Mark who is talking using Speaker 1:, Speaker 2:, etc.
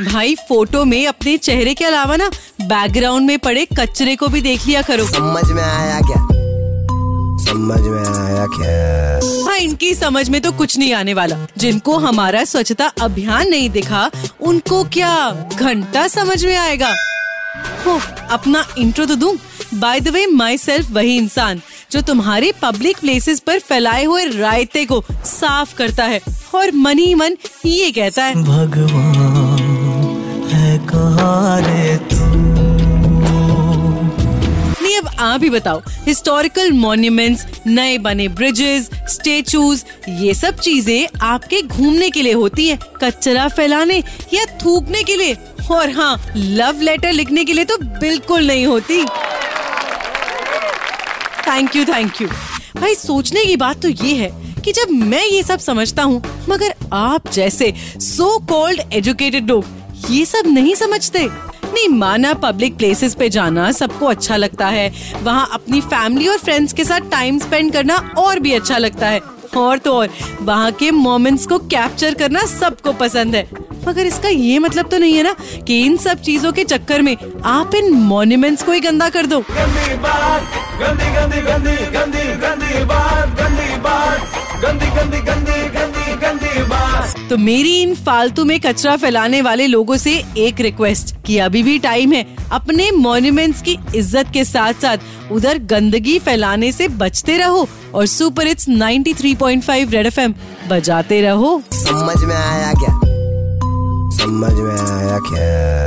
Speaker 1: भाई फ़ोटो में अपने चेहरे के अलावा ना बैकग्राउंड में पड़े कचरे को भी देख लिया करो।
Speaker 2: समझ में आया क्या? समझ में आया क्या?
Speaker 1: हाँ इनकी समझ में तो कुछ नहीं आने वाला। जिनको हमारा स्वच्छता अभियान नहीं दिखा उनको क्या घंटा समझ में आएगा? हो अपना इंट्रो तो दूँ। By the way myself वही इंसान जो तुम्हारे पब्लिक प्लेसेस पर फैलाए हुए रायते को साफ़ करता है। और मन ही मन ये कहता है
Speaker 3: भगवान।
Speaker 1: अब आप ही बताओ हिस्टोरिकल मॉन्यूमेंट्स नए बने ब्रिजेस स्टेचूज ये सब चीज़ें आपके घूमने के लिए होती है, कचरा फैलाने या थूकने के लिए? और हाँ लव लेटर लिखने के लिए तो बिल्कुल नहीं होती। थैंक यू थैंक यू भाई, सोचने की बात तो ये है कि जब मैं ये सब समझता हूँ, मगर आप जैसे सो कॉल्ड एजुकेटेड लोग ये सब नहीं समझते। नहीं, माना पब्लिक प्लेसेस पे जाना सबको अच्छा लगता है। वहाँ अपनी फैमिली और फ्रेंड्स के साथ टाइम स्पेंड करना और भी अच्छा लगता है। और तो और, वहाँ के मोमेंट्स को कैप्चर करना सबको पसंद है। मगर इसका ये मतलब तो नहीं है ना कि इन सब चीज़ों के चक्कर में आप इन मोन्यूमेंट्स को ही गंदा कर दो।
Speaker 4: गंदी बात गंदी गंदी गंदी गंदी गंदी।
Speaker 1: तो मेरी इन फालतू में कचरा फैलाने वाले लोगों से एक रिक्वेस्ट कि अभी भी टाइम है, अपने मॉन्यूमेंट्स की इज़्ज़त के साथ साथ उधर गंदगी फैलाने से बचते रहो और सुपर इट्स 93.5 रेड एफएम बजाते रहो।
Speaker 2: समझ में आया क्या? समझ में आया क्या?